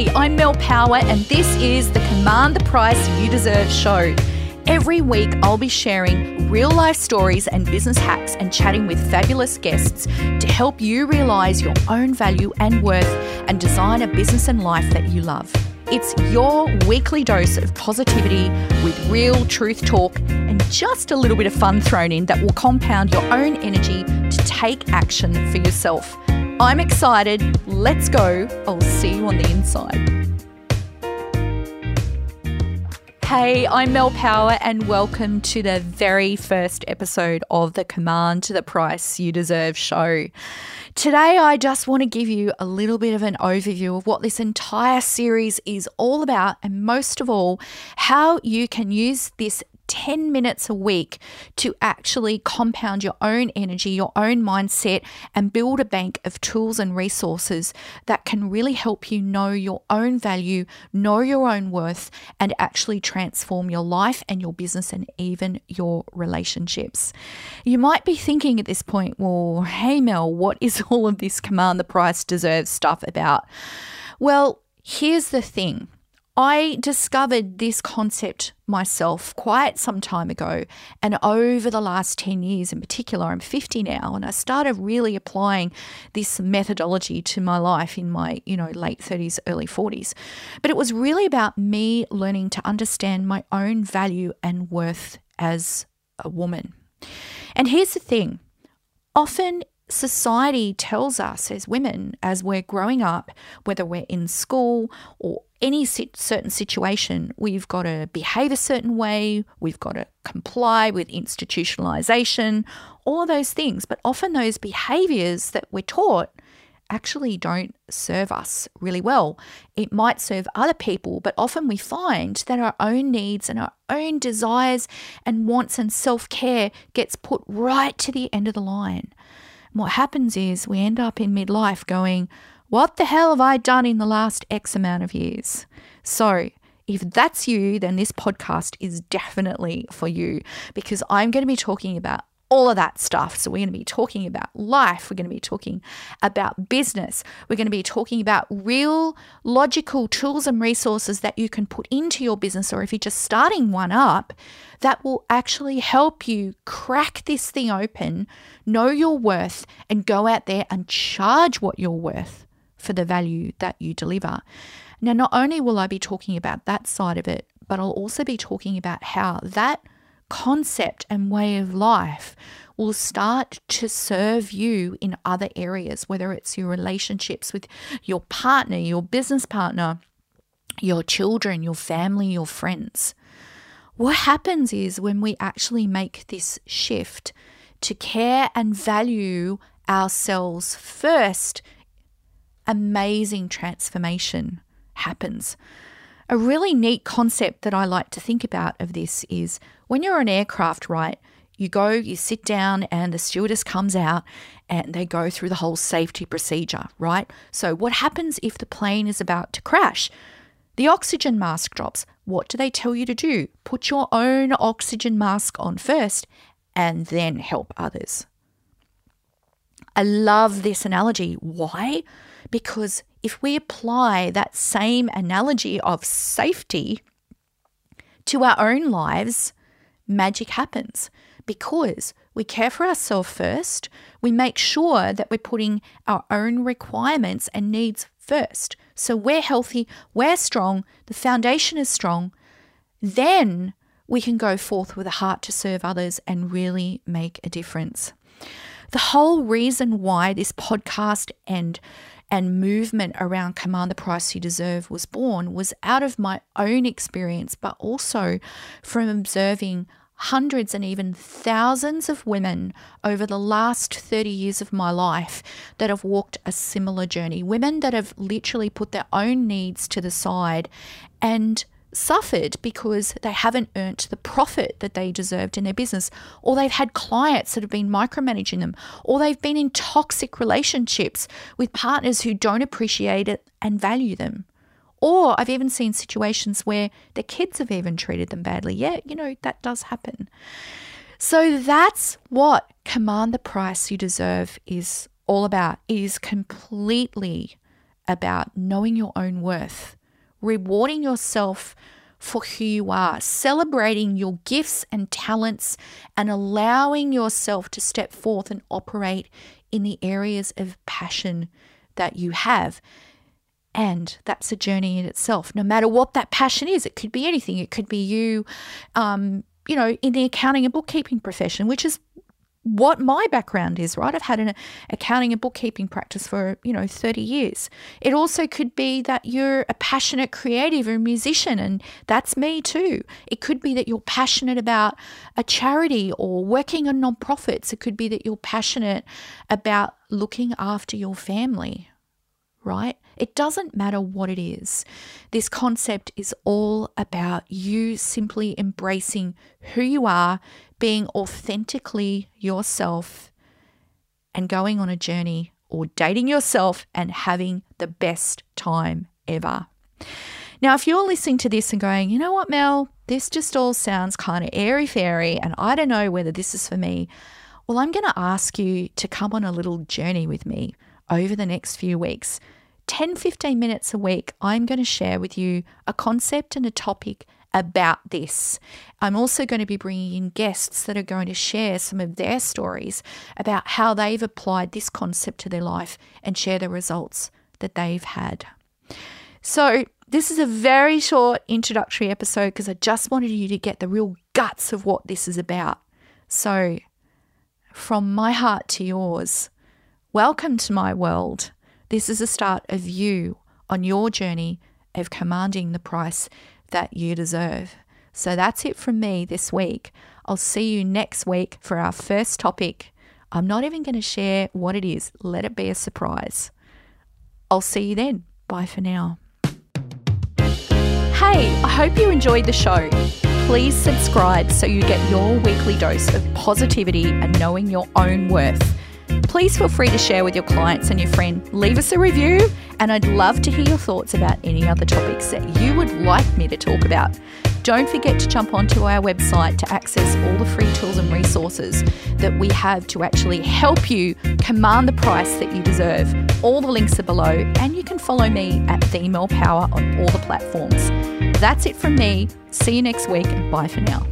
Hey, I'm Mel Power, and this is the Command the Price You Deserve show. Every week, I'll be sharing real life stories and business hacks and chatting with fabulous guests to help you realize your own value and worth and design a business and life that you love. It's your weekly dose of positivity with real truth talk and just a little bit of fun thrown in that will compound your own energy to take action for yourself. I'm excited. Let's go. I'll see you on the inside. Hey, I'm Mel Power, and welcome to the very first episode of the Command to the Price You Deserve show. Today, I just want to give you a little bit of an overview of what this entire series is all about, and most of all, how you can use this 10 minutes a week to actually compound your own energy, your own mindset, and build a bank of tools and resources that can really help you know your own value, know your own worth, and actually transform your life and your business and even your relationships. You might be thinking at this point, well, hey, Mel, what is all of this command the price deserves stuff about? Well, here's the thing. I discovered this concept myself quite some time ago. And over the last 10 years in particular, I'm 50 now, and I started really applying this methodology to my life in my, you know, late 30s, early 40s. But it was really about me learning to understand my own value and worth as a woman. And here's the thing often society tells us as women, as we're growing up, whether we're in school or any certain situation, we've got to behave a certain way, we've got to comply with institutionalization, all those things. But often those behaviors that we're taught actually don't serve us really well. It might serve other people, but often we find that our own needs and our own desires and wants and self care gets put right to the end of the line. What happens is we end up in midlife going, What the hell have I done in the last X amount of years? So, if that's you, then this podcast is definitely for you because I'm going to be talking about all of that stuff. So, we're going to be talking about life, we're going to be talking about business, we're going to be talking about real logical tools and resources that you can put into your business, or if you're just starting one up, that will actually help you crack this thing open, know your worth, and go out there and charge what you're worth for the value that you deliver. Now, not only will I be talking about that side of it, but I'll also be talking about how that concept and way of life will start to serve you in other areas, whether it's your relationships with your partner, your business partner, your children, your family, your friends. What happens is when we actually make this shift to care and value ourselves first, amazing transformation happens. A really neat concept that I like to think about of this is when you're an aircraft, right? You go, you sit down, and the stewardess comes out and they go through the whole safety procedure, right? So, what happens if the plane is about to crash? The oxygen mask drops. What do they tell you to do? Put your own oxygen mask on first and then help others. I love this analogy. Why? Because if we apply that same analogy of safety to our own lives, magic happens because we care for ourselves first. We make sure that we're putting our own requirements and needs first. So we're healthy, we're strong, the foundation is strong. Then we can go forth with a heart to serve others and really make a difference. The whole reason why this podcast and and movement around command the price you deserve was born was out of my own experience, but also from observing hundreds and even thousands of women over the last 30 years of my life that have walked a similar journey. Women that have literally put their own needs to the side and suffered because they haven't earned the profit that they deserved in their business, or they've had clients that have been micromanaging them, or they've been in toxic relationships with partners who don't appreciate it and value them. Or I've even seen situations where their kids have even treated them badly. Yeah, you know, that does happen. So that's what Command the Price You Deserve is all about. It is completely about knowing your own worth, rewarding yourself for who you are, celebrating your gifts and talents, and allowing yourself to step forth and operate in the areas of passion that you have. And that's a journey in itself, no matter what that passion is. It could be anything. It could be you, um, you know, in the accounting and bookkeeping profession, which is what my background is, right? I've had an accounting and bookkeeping practice for, you know, 30 years. It also could be that you're a passionate creative or musician, and that's me too. It could be that you're passionate about a charity or working on nonprofits. It could be that you're passionate about looking after your family, right? It doesn't matter what it is. This concept is all about you simply embracing who you are, being authentically yourself and going on a journey or dating yourself and having the best time ever. Now, if you're listening to this and going, you know what, Mel, this just all sounds kind of airy fairy, and I don't know whether this is for me, well, I'm going to ask you to come on a little journey with me over the next few weeks. 10, 15 minutes a week, I'm going to share with you a concept and a topic about this. I'm also going to be bringing in guests that are going to share some of their stories about how they've applied this concept to their life and share the results that they've had. So, this is a very short introductory episode because I just wanted you to get the real guts of what this is about. So, from my heart to yours, welcome to my world. This is the start of you on your journey of commanding the price that you deserve. So that's it from me this week. I'll see you next week for our first topic. I'm not even going to share what it is, let it be a surprise. I'll see you then. Bye for now. Hey, I hope you enjoyed the show. Please subscribe so you get your weekly dose of positivity and knowing your own worth please feel free to share with your clients and your friend. Leave us a review, and I'd love to hear your thoughts about any other topics that you would like me to talk about. Don't forget to jump onto our website to access all the free tools and resources that we have to actually help you command the price that you deserve. All the links are below, and you can follow me at Mel Power on all the platforms. That's it from me. See you next week, and bye for now.